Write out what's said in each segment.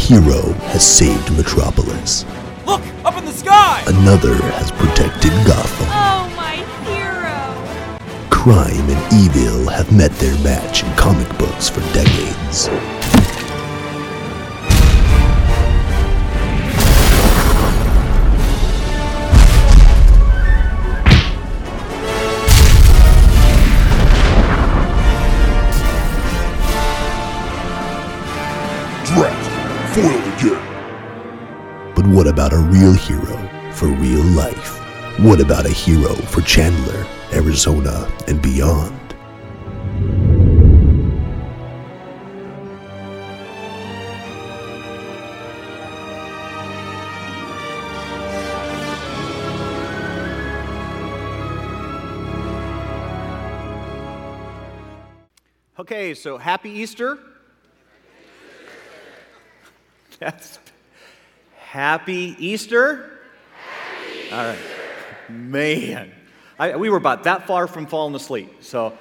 hero has saved Metropolis. Look, up in the sky! Another has protected Gotham. Oh, my hero! Crime and evil have met their match in comic books for decades. Foiled again. But what about a real hero for real life? What about a hero for Chandler, Arizona, and beyond? Okay, so happy Easter. That's happy Easter. All right, man, I, we were about that far from falling asleep. So,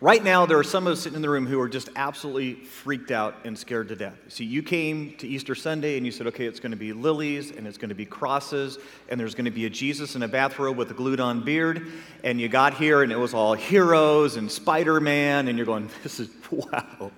right now, there are some of us sitting in the room who are just absolutely freaked out and scared to death. See, you came to Easter Sunday and you said, okay, it's going to be lilies and it's going to be crosses and there's going to be a Jesus in a bathrobe with a glued on beard. And you got here and it was all heroes and Spider Man, and you're going, this is wow.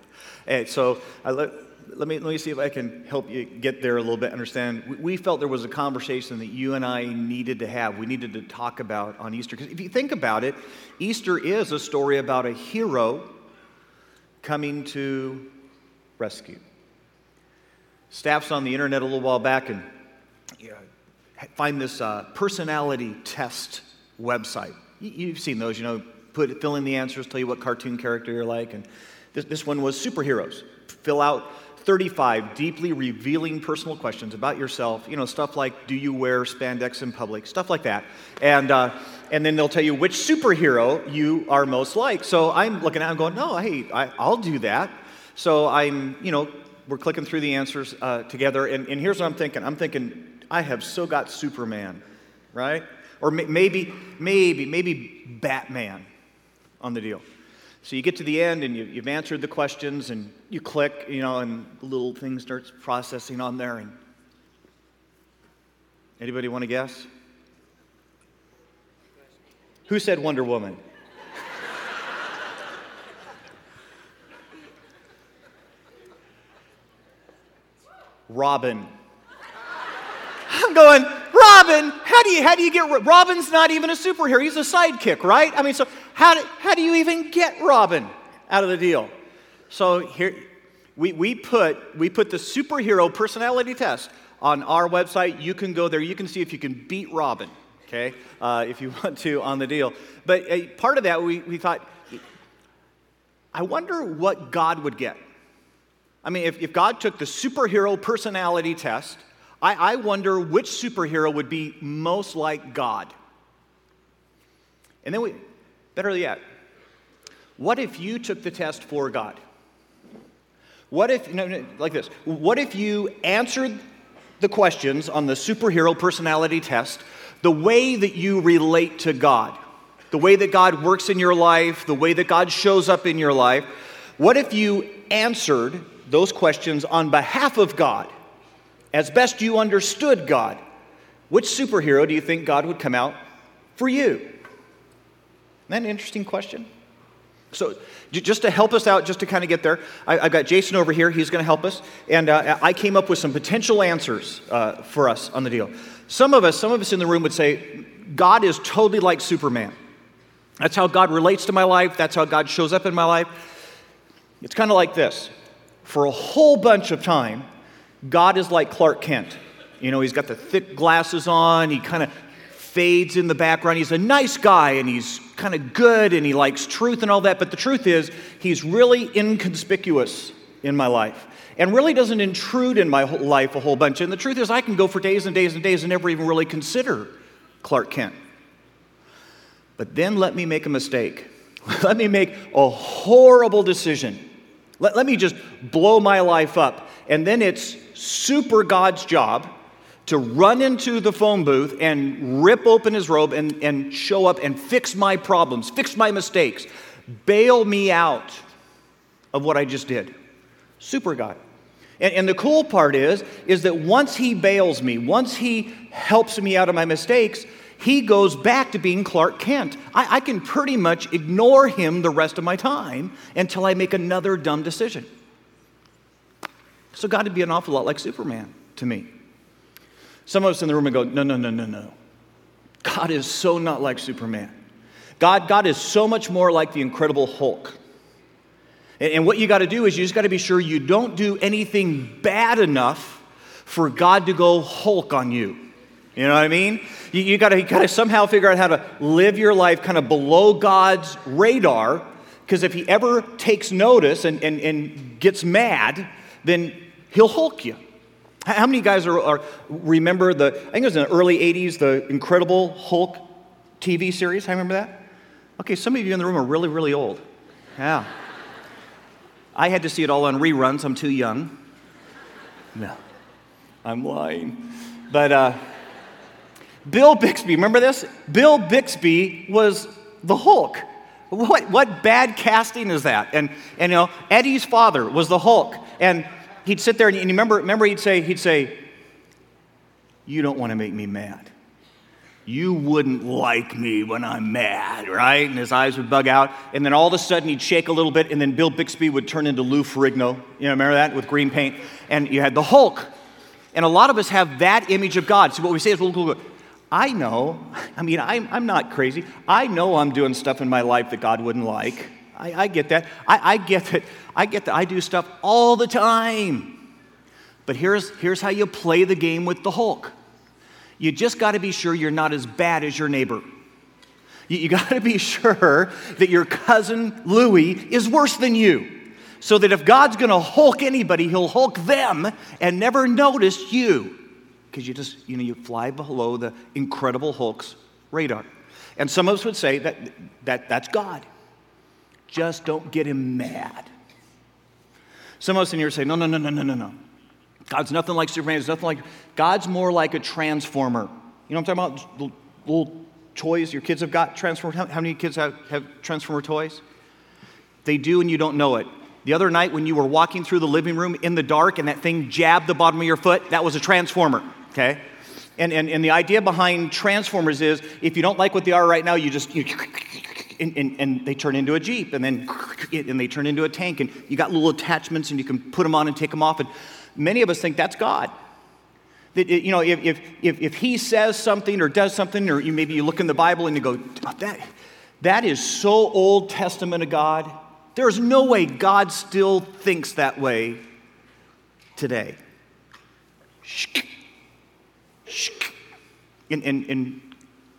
And so, I let, let me, let me see if I can help you get there a little bit, understand. We, felt there was a conversation that you and I needed to have. We needed to talk about on Easter. Because if you think about it, Easter is a story about a hero coming to rescue. Staff's on the internet a little while back and find this uh, personality test website. You, you've seen those, you know, put, fill in the answers, tell you what cartoon character you're like. And this, this one was superheroes. Fill out 35 deeply revealing personal questions about yourself. You know, stuff like, do you wear spandex in public? Stuff like that. And, uh, and then they'll tell you which superhero you are most like. So I'm looking at it and going, no, hey, I, I'll do that. So I'm, you know, we're clicking through the answers uh, together. And, and here's what I'm thinking I'm thinking, I have so got Superman, right? Or may, maybe, maybe, maybe Batman on the deal. So you get to the end and you, have answered the questions and you click, you know, and the little thing starts processing on there. And anybody want to guess? Who said Wonder Woman? Robin. I'm going, Robin, how do you how do you get Robin's not even a superhero. He's a sidekick, right? I mean, so how do, how do you even get Robin out of the deal? So here we, we put we put the superhero personality test on our website. You can go there, you can see if you can beat Robin, okay, uh, if you want to on the deal. But uh, part of that we, we thought, I wonder what God would get. I mean, if, if God took the superhero personality test, I, I wonder which superhero would be most like God. And then we, better yet, what if you took the test for God? What if, no, no, like this, what if you answered the questions on the superhero personality test the way that you relate to God? The way that God works in your life, the way that God shows up in your life. What if you answered those questions on behalf of God, as best you understood God, which superhero do you think God would come out for you? That an interesting question? So, just to help us out, just to kind of get there, I, have got Jason over here. He's going to help us. And uh, I came up with some potential answers uh, for us on the deal. Some of us, some of us in the room would say, God is totally like Superman. That's how God relates to my life. That's how God shows up in my life. It's kind of like this for a whole bunch of time, God is like Clark Kent. You know, he's got the thick glasses on, he kind of fades in the background. He's a nice guy and he's kind of good and he likes truth and all that, but the truth is, he's really inconspicuous in my life and really doesn't intrude in my life a whole bunch. And the truth is, I can go for days and days and days and never even really consider Clark Kent. But then let me make a mistake. let me make a horrible decision let, let me just blow my life up. And then it's super God's job to run into the phone booth and rip open his robe and, and show up and fix my problems, fix my mistakes, bail me out of what I just did. Super God. And, and the cool part is, is that once he bails me, once he helps me out of my mistakes, he goes back to being Clark Kent. I, I can pretty much ignore him the rest of my time until I make another dumb decision. So God would be an awful lot like Superman to me. Some of us in the room would go, no, no, no, no, no. God is so not like Superman. God, God is so much more like the Incredible Hulk. And, and what you got to do is you just got to be sure you don't do anything bad enough for God to go Hulk on you. You know what I mean? You, you got to somehow figure out how to live your life kind of below God's radar, because if He ever takes notice and, and, and gets mad, then He'll Hulk you. How many guys are, are, remember the, I think it was in the early 80s, the Incredible Hulk TV series? I remember that? Okay, some of you in the room are really, really old. Yeah. I had to see it all on reruns. I'm too young. No, I'm lying. But uh, Bill Bixby, remember this? Bill Bixby was the Hulk. What, what bad casting is that? And, and you know, Eddie's father was the Hulk. And he'd sit there and, and remember, remember he'd say, he'd say, you don't want to make me mad you wouldn't like me when I'm mad, right? And his eyes would bug out. And then all of a sudden he'd shake a little bit, and then Bill Bixby would turn into Lou Ferrigno. You know, remember that with green paint? And you had the Hulk. And a lot of us have that image of God. So what we say is, well, I know, I mean, I'm, I'm not crazy. I know I'm doing stuff in my life that God wouldn't like. I, I get that. I, I get that. I get that. I do stuff all the time. But here's, here's how you play the game with the Hulk you just got to be sure you're not as bad as your neighbor. You, you got to be sure that your cousin Louie is worse than you. So that if God's going to hulk anybody, he'll hulk them and never notice you. Because you just, you know, you fly below the incredible Hulk's radar. And some of us would say that, that that's God. Just don't get him mad. Some of us in here say, no, no, no, no, no, no, no. God's nothing like Superman. He's nothing like, God's more like a transformer. You know what I'm talking about? The little toys your kids have got transformer. How, how many kids have, have transformer toys? They do, and you don't know it. The other night, when you were walking through the living room in the dark and that thing jabbed the bottom of your foot, that was a transformer, okay? And, and, and the idea behind transformers is if you don't like what they are right now, you just, you, and, and, and, they turn into a Jeep, and then and they turn into a tank, and you got little attachments, and you can put them on and take them off. And many of us think that's God. That, you know, if, if, if, if he says something or does something, or you, maybe you look in the Bible and you go, that, that is so Old Testament of God. There's no way God still thinks that way today. And, and, and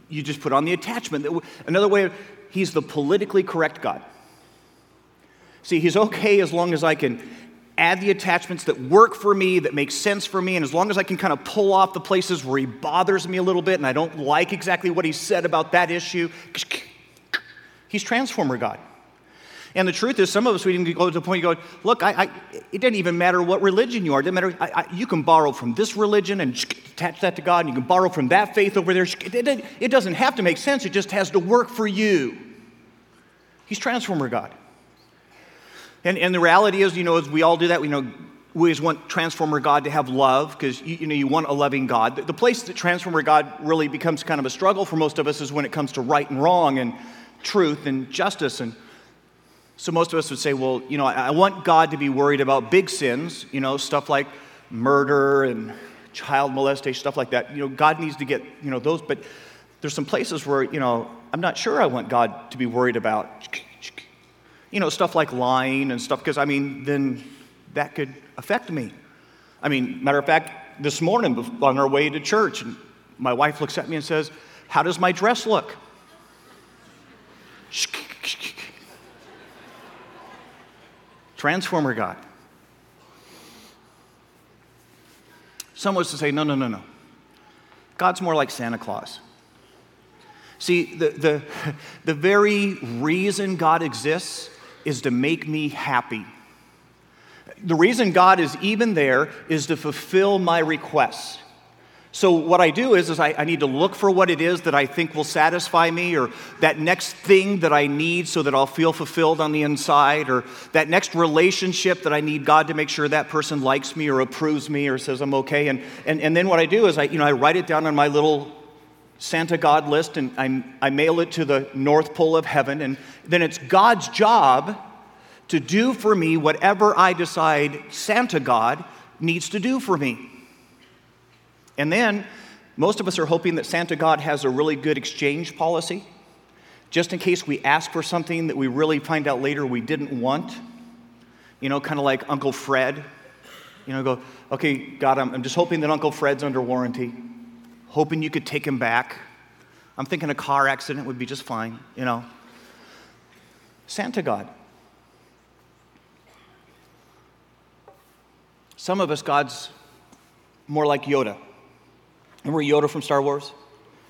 you just put on the attachment. Another way, he's the politically correct God. See, he's okay as long as I can add the attachments that work for me, that make sense for me, and as long as I can kind of pull off the places where he bothers me a little bit and I don't like exactly what he said about that issue, he's transformer God. And the truth is, some of us, we can go to the point you go, look, I, I, it doesn't even matter what religion you are. It doesn't matter. I, you can borrow from this religion and attach that to God, and you can borrow from that faith over there. It, it doesn't have to make sense. It just has to work for you. He's transformer God. And, and the reality is, you know, as we all do that, we know we always want Transformer God to have love because you, you, know you want a loving God. The, the place that Transformer God really becomes kind of a struggle for most of us is when it comes to right and wrong and truth and justice. And so most of us would say, well, you know, I, want God to be worried about big sins, you know, stuff like murder and child molestation, stuff like that. You know, God needs to get, you know, those. But there's some places where, you know, I'm not sure I want God to be worried about you know, stuff like lying and stuff, because I mean, then that could affect me. I mean, matter of fact, this morning on our way to church, my wife looks at me and says, How does my dress look? Transformer God. Some was to say, No, no, no, no. God's more like Santa Claus. See, the, the, the very reason God exists is to make me happy. The reason God is even there is to fulfill my requests. So what I do is, is I, I, need to look for what it is that I think will satisfy me, or that next thing that I need so that I'll feel fulfilled on the inside, or that next relationship that I need God to make sure that person likes me or approves me or says I'm okay. And, and, and then what I do is I, you know, I write it down on my little Santa God list and I, I mail it to the North Pole of heaven. And then it's God's job to do for me whatever I decide Santa God needs to do for me. And then most of us are hoping that Santa God has a really good exchange policy, just in case we ask for something that we really find out later we didn't want. You know, kind of like Uncle Fred. You know, go, okay, God, I'm, I'm just hoping that Uncle Fred's under warranty, hoping you could take him back. I'm thinking a car accident would be just fine, you know. Santa God. Some of us, God's more like Yoda. Remember Yoda from Star Wars?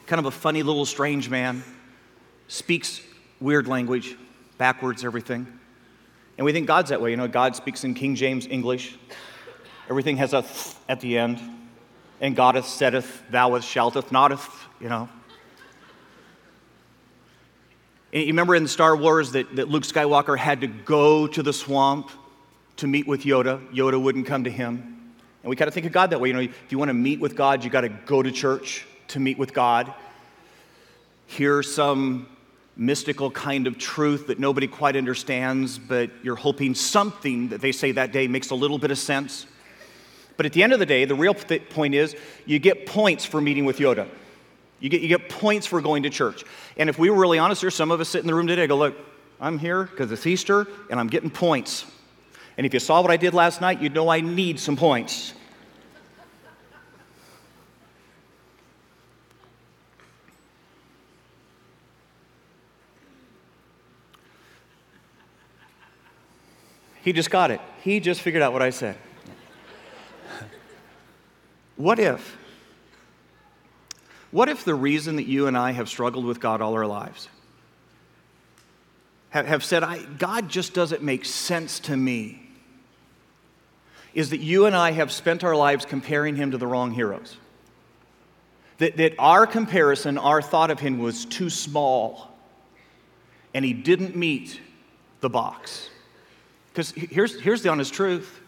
Kind of a funny little strange man, speaks weird language, backwards everything. And we think God's that way. You know, God speaks in King James English. Everything has a th at the end. And Goddeth, saideth, thoueth, shalteth, noteth, you know. And you remember in Star Wars that, that Luke Skywalker had to go to the swamp to meet with Yoda. Yoda wouldn't come to him. And we kind of think of God that way. You know, if you want to meet with God, you got to go to church to meet with God. Hear some mystical kind of truth that nobody quite understands, but you're hoping something that they say that day makes a little bit of sense. But at the end of the day, the real th- point is you get points for meeting with Yoda. You get, you get points for going to church. And if we were really honest here, some of us sit in the room today go, Look, I'm here because it's Easter and I'm getting points. And if you saw what I did last night, you'd know I need some points. He just got it. He just figured out what I said. what if? What if the reason that you and I have struggled with God all our lives have, said, God just doesn't make sense to me, is that you and I have spent our lives comparing him to the wrong heroes. That, that our comparison, our thought of him was too small, and he didn't meet the box. Because here's, here's the honest truth.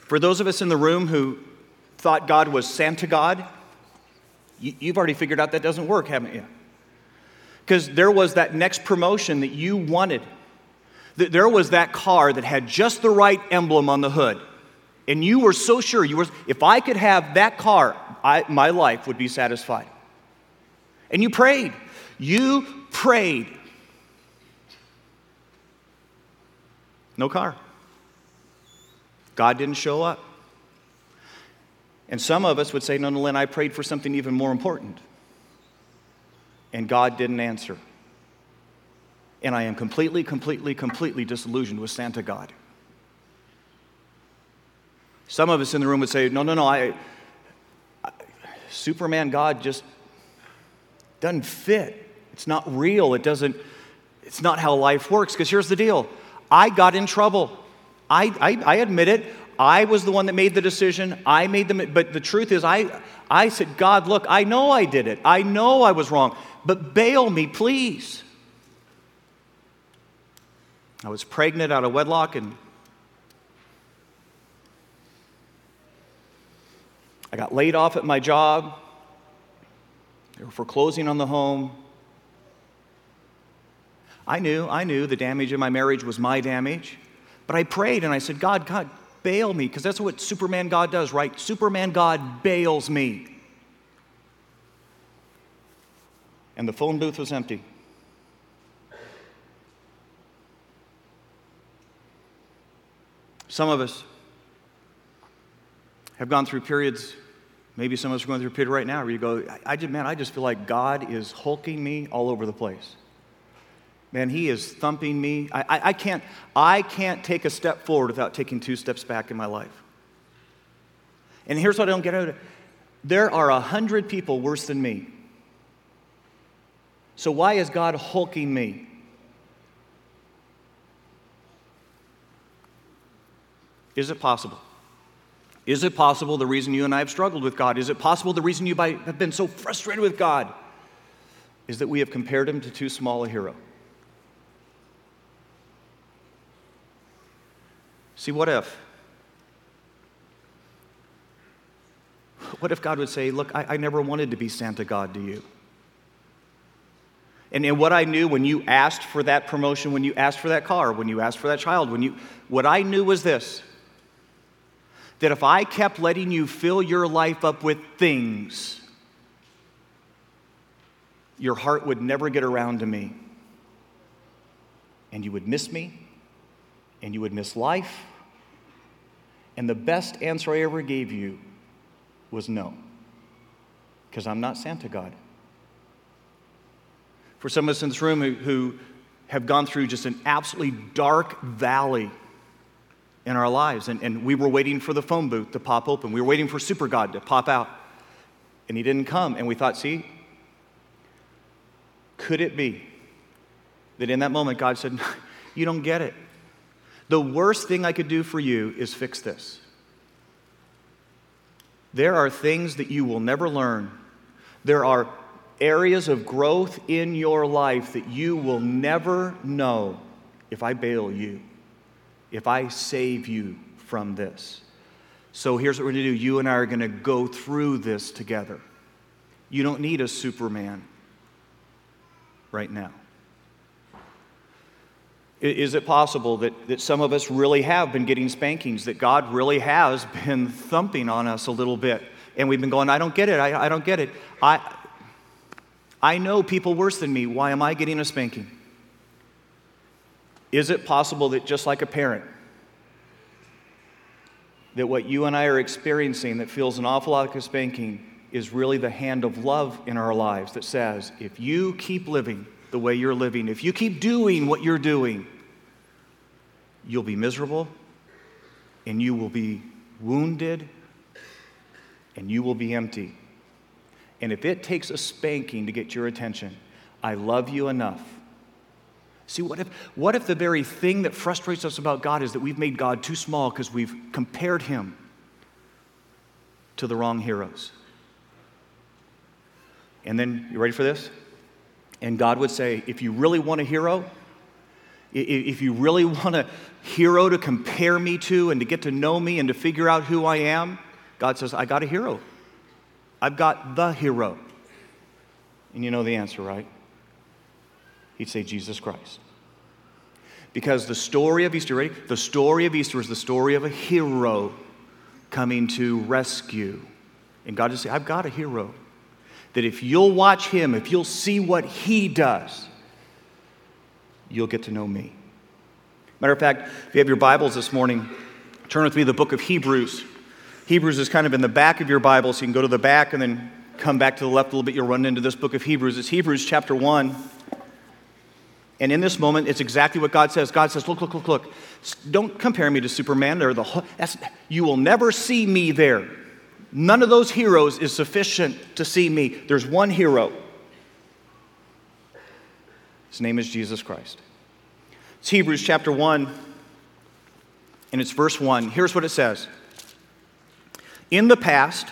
For those of us in the room who thought God was Santa God, you, you've already figured out that doesn't work, haven't you? Because there was that next promotion that you wanted. There was that car that had just the right emblem on the hood. And you were so sure, you were, if I could have that car, I, my life would be satisfied. And you prayed. You prayed. No car. God didn't show up. And some of us would say, No, no, Lynn, I prayed for something even more important. And God didn't answer. And I am completely, completely, completely disillusioned with Santa God. Some of us in the room would say, No, no, no, I, I Superman God just doesn't fit. It's not real. It doesn't, it's not how life works. Because here's the deal I got in trouble. I, I, I, admit it. I was the one that made the decision. I made the, but the truth is, I, I said, God, look, I know I did it. I know I was wrong, but bail me, please. I was pregnant out of wedlock and I got laid off at my job. They were foreclosing on the home. I knew, I knew the damage in my marriage was my damage. But I prayed and I said, God, God, bail me, because that's what Superman God does, right? Superman God bails me. And the phone booth was empty. Some of us have gone through periods, maybe some of us are going through a period right now where you go, I, I just, man, I just feel like God is hulking me all over the place. Man, he is thumping me. I, I, I, can't, I can't take a step forward without taking two steps back in my life. And here's what I don't get out of it there are a hundred people worse than me. So why is God hulking me? Is it possible Is it possible the reason you and I have struggled with God? Is it possible the reason you have been so frustrated with God is that we have compared him to too small a hero? See, what if? What if God would say, Look, I, I never wanted to be Santa God to you? And, and what I knew when you asked for that promotion, when you asked for that car, when you asked for that child, when you, what I knew was this that if I kept letting you fill your life up with things, your heart would never get around to me. And you would miss me, and you would miss life. And the best answer I ever gave you was no, because I'm not Santa God. For some of us in this room who, who have gone through just an absolutely dark valley in our lives. And, and we were waiting for the phone booth to pop open. We were waiting for Super God to pop out. And he didn't come. And we thought, see, could it be that in that moment God said, You don't get it? The worst thing I could do for you is fix this. There are things that you will never learn. There are areas of growth in your life that you will never know if I bail you if I save you from this. So here's what we're going to do you and I are going to go through this together. You don't need a Superman right now. Is it possible that, that some of us really have been getting spankings, that God really has been thumping on us a little bit? And we've been going, I don't get it, I, I don't get it. I, I know people worse than me. Why am I getting a spanking? Is it possible that just like a parent, that what you and I are experiencing that feels an awful lot like a spanking is really the hand of love in our lives that says, if you keep living the way you're living, if you keep doing what you're doing, you'll be miserable and you will be wounded and you will be empty. And if it takes a spanking to get your attention, I love you enough See, what if, what if the very thing that frustrates us about God is that we've made God too small because we've compared him to the wrong heroes? And then, you ready for this? And God would say, if you really want a hero, if you really want a hero to compare me to and to get to know me and to figure out who I am, God says, I got a hero. I've got the hero. And you know the answer, right? He'd say Jesus Christ. Because the story of Easter, ready? The story of Easter is the story of a hero coming to rescue. And God just say, I've got a hero. That if you'll watch him, if you'll see what he does, you'll get to know me. Matter of fact, if you have your Bibles this morning, turn with me to the book of Hebrews. Hebrews is kind of in the back of your Bible, so you can go to the back and then come back to the left a little bit. You'll run into this book of Hebrews. It's Hebrews chapter 1. And in this moment, it's exactly what God says. God says, Look, look, look, look. Don't compare me to Superman or the. You will never see me there. None of those heroes is sufficient to see me. There's one hero. His name is Jesus Christ. It's Hebrews chapter 1, and it's verse 1. Here's what it says In the past,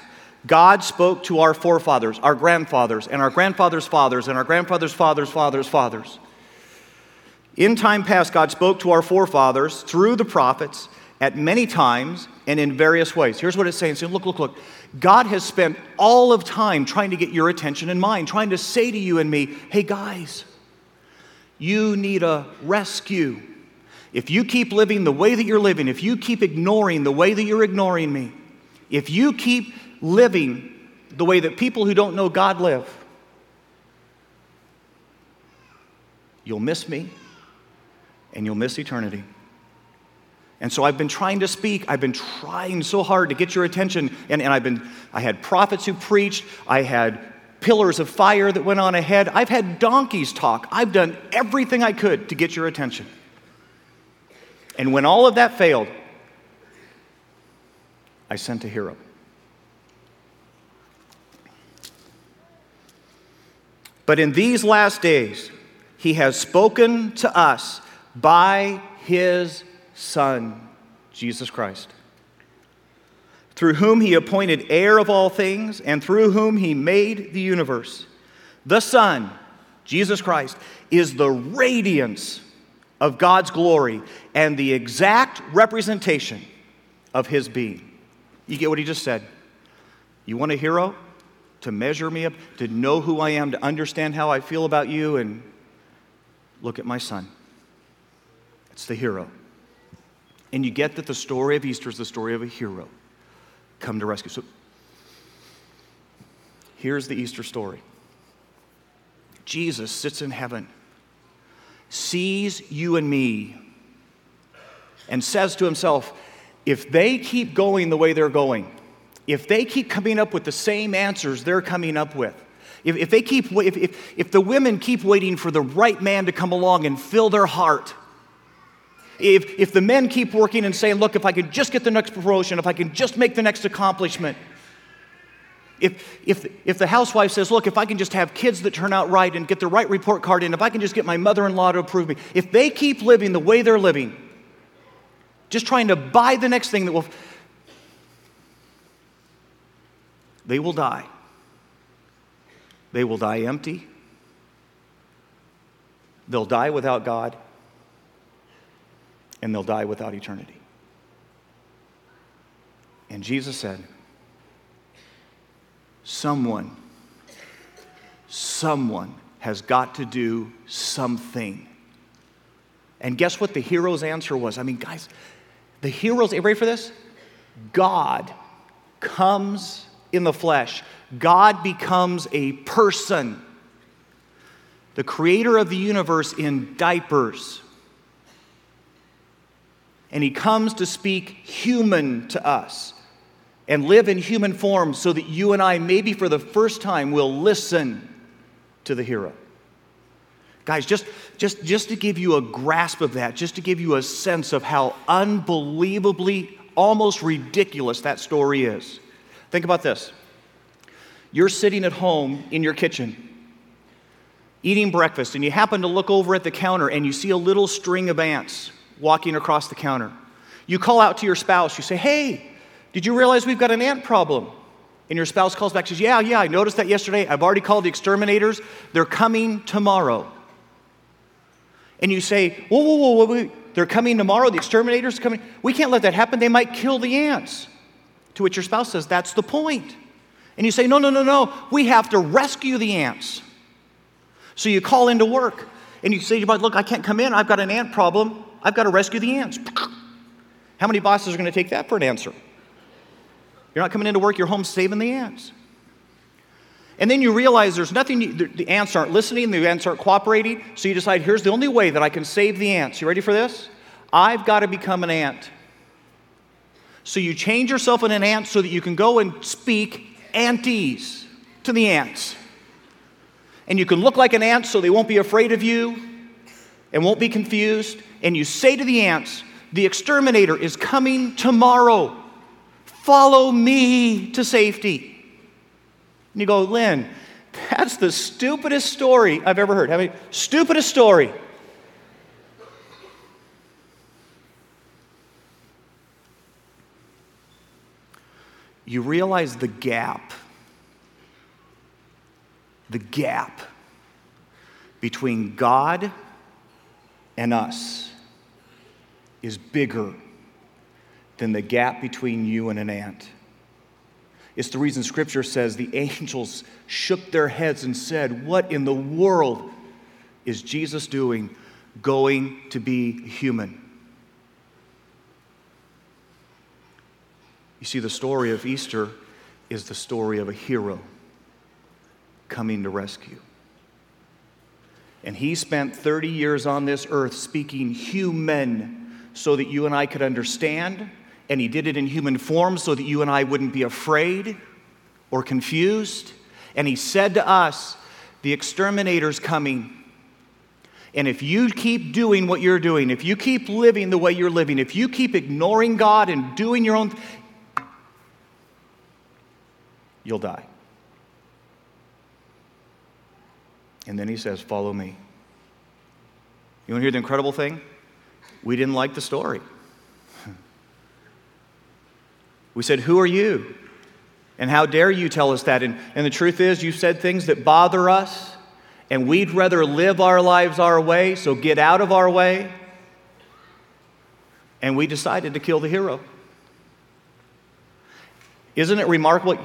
God spoke to our forefathers, our grandfathers, and our grandfathers' fathers, and our grandfathers' fathers' fathers' fathers in time past, God spoke to our forefathers through the prophets at many times and in various ways. Here's what it's saying. Look, look, look. God has spent all of time trying to get your attention and mine, trying to say to you and me, hey guys, you need a rescue. If you keep living the way that you're living, if you keep ignoring the way that you're ignoring me, if you keep living the way that people who don't know God live, you'll miss me and you'll miss eternity. And so I've been trying to speak. I've been trying so hard to get your attention. And, and I've been, I had prophets who preached. I had pillars of fire that went on ahead. I've had donkeys talk. I've done everything I could to get your attention. And when all of that failed, I sent a hero. But in these last days, he has spoken to us by his Son, Jesus Christ. through whom he appointed heir of all things, and through whom he made the universe. The Son, Jesus Christ, is the radiance of God's glory and the exact representation of his being. You get what he just said? You want a hero to measure me up, to know who I am, to understand how I feel about you, and look at my son. It's the hero. And you get that the story of Easter is the story of a hero come to rescue. So here's the Easter story Jesus sits in heaven, sees you and me, and says to himself, if they keep going the way they're going, if they keep coming up with the same answers they're coming up with, if, if they keep, if, if, if the women keep waiting for the right man to come along and fill their heart, if, if the men keep working and saying, look, if I can just get the next promotion, if I can just make the next accomplishment, if, if, if the housewife says, look, if I can just have kids that turn out right and get the right report card in, if I can just get my mother in law to approve me, if they keep living the way they're living, just trying to buy the next thing that will, they will die. They will die empty. They'll die without God and they'll die without eternity. And Jesus said, Someone, someone has got to do something. And guess what the hero's answer was? I mean, guys, the hero's, ready for this? God comes in the flesh, God becomes a person. The creator of the universe in diapers and he comes to speak human to us and live in human form so that you and I, maybe for the first time, will listen to the hero. Guys, just, just, just to give you a grasp of that, just to give you a sense of how unbelievably, almost ridiculous that story is. Think about this. You're sitting at home in your kitchen, eating breakfast, and you happen to look over at the counter and you see a little string of ants walking across the counter. You call out to your spouse, you say, Hey, did you realize we've got an ant problem? And your spouse calls back says, Yeah, yeah, I noticed that yesterday. I've already called the exterminators. They're coming tomorrow. And you say, Whoa, whoa, whoa, whoa, they're coming tomorrow. The exterminators are coming. We can't let that happen. They might kill the ants. To which your spouse says, That's the point. And you say, No, no, no, no. We have to rescue the ants. So you call into work and you say, Look, I can't come in. I've got an ant problem. I've got to rescue the ants. How many bosses are going to take that for an answer? You're not coming into work, you're home saving the ants. And then you realize there's nothing, the ants aren't listening, the ants aren't cooperating, so you decide here's the only way that I can save the ants. You ready for this? I've got to become an ant. So you change yourself in an ant so that you can go and speak antes to the ants. And you can look like an ant so they won't be afraid of you and won't be confused and you say to the ants, The exterminator is coming tomorrow. Follow me to safety. And you go, Lynn, that's the stupidest story I've ever heard. I mean, stupidest story. You realize the gap, the gap between God and us is bigger than the gap between you and an ant. It's the reason Scripture says the angels shook their heads and said, What in the world is Jesus doing going to be human? You see, the story of Easter is the story of a hero coming to rescue. And he spent 30 years on this earth speaking human so that you and I could understand, and He did it in human form so that you and I wouldn't be afraid or confused. And He said to us, The exterminator's coming. And if you keep doing what you're doing, if you keep living the way you're living, if you keep ignoring God and doing your own, you'll die. And then he says, Follow me. You want to hear the incredible thing? we didn't like the story. We said, Who are you? And how dare you tell us that? And, and the truth is, you said things that bother us, and we'd rather live our lives our way, so get out of our way. And we decided to kill the hero. Isn't it remarkable?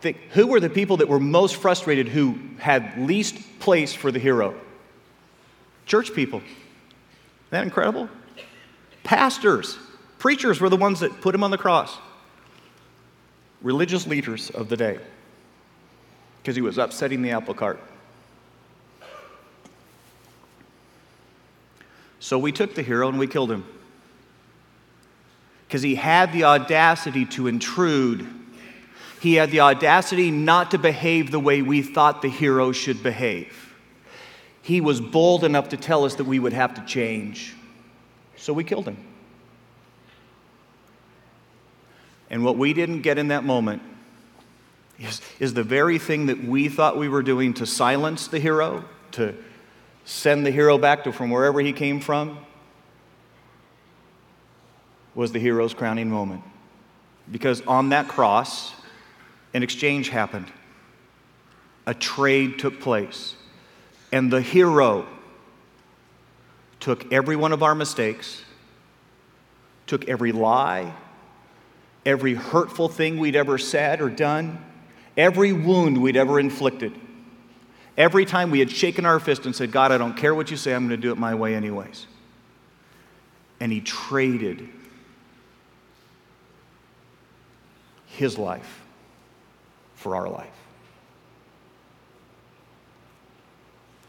Think, who were the people that were most frustrated who had least place for the hero? Church people. Isn't that incredible? Pastors, preachers were the ones that put him on the cross. Religious leaders of the day, because he was upsetting the apple cart. So we took the hero and we killed him. Because he had the audacity to intrude he had the audacity not to behave the way we thought the hero should behave. He was bold enough to tell us that we would have to change. So we killed him. And what we didn't get in that moment is, is the very thing that we thought we were doing to silence the hero, to send the hero back to from wherever he came from, was the hero's crowning moment. Because on that cross, an exchange happened, a trade took place, and the hero took every one of our mistakes, took every lie, every hurtful thing we'd ever said or done, every wound we'd ever inflicted. Every time we had shaken our fist and said, God, I don't care what you say, I'm going to do it my way anyways. And he traded his life for our life.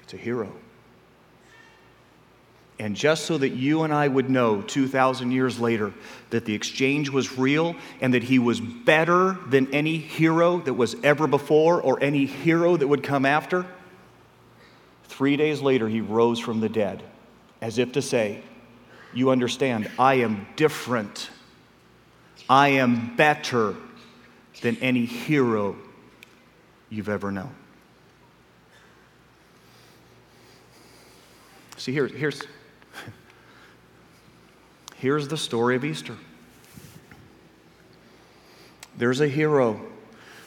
It's a hero. And just so that you and I would know 2,000 years later that the exchange was real and that he was better than any hero that was ever before or any hero that would come after, three days later he rose from the dead as if to say, You understand, I am different. I am better than any hero you've ever known. See, here, here's, here's the story of Easter. There's a hero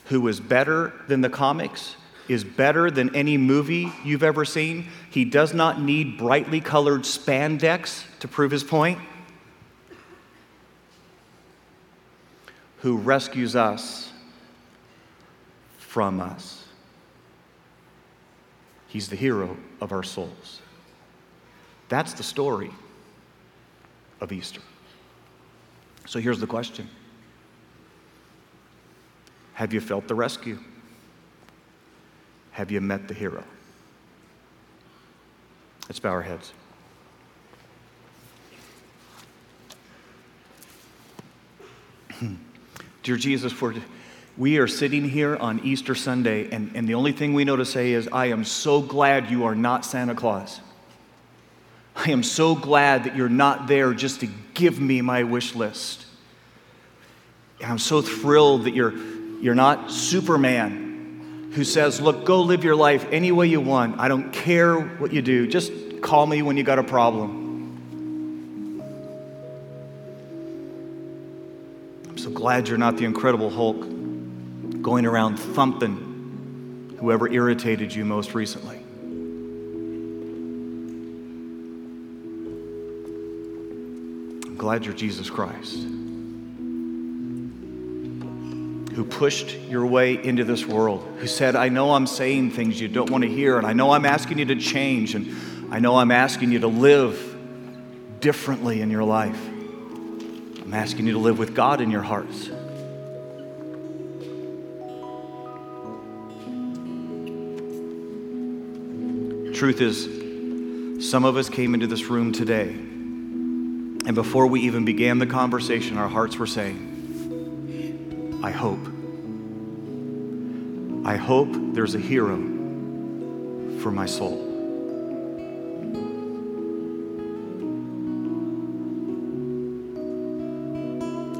who is better than the comics, is better than any movie you've ever seen. He does not need brightly colored spandex to prove his point. Who rescues us from us. He's the hero of our souls. That's the story of Easter. So here's the question Have you felt the rescue? Have you met the hero? Let's bow our heads. Dear Jesus, for we are sitting here on Easter Sunday, and, and the only thing we know to say is, I am so glad you are not Santa Claus. I am so glad that you're not there just to give me my wish list. And I'm so thrilled that you're, you're not Superman who says, Look, go live your life any way you want. I don't care what you do. Just call me when you got a problem. I'm so glad you're not the Incredible Hulk going around thumping whoever irritated you most recently. I'm glad you're Jesus Christ, who pushed your way into this world, who said, I know I'm saying things you don't want to hear, and I know I'm asking you to change, and I know I'm asking you to live differently in your life. I'm asking you to live with God in your hearts. Truth is, some of us came into this room today, and before we even began the conversation, our hearts were saying, I hope. I hope there's a hero for my soul.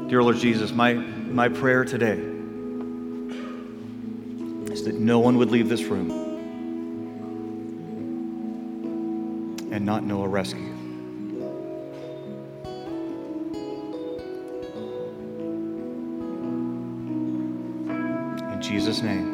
Dear Lord Jesus, my, my prayer today is that no one would leave this room and not know a rescue. In Jesus' name.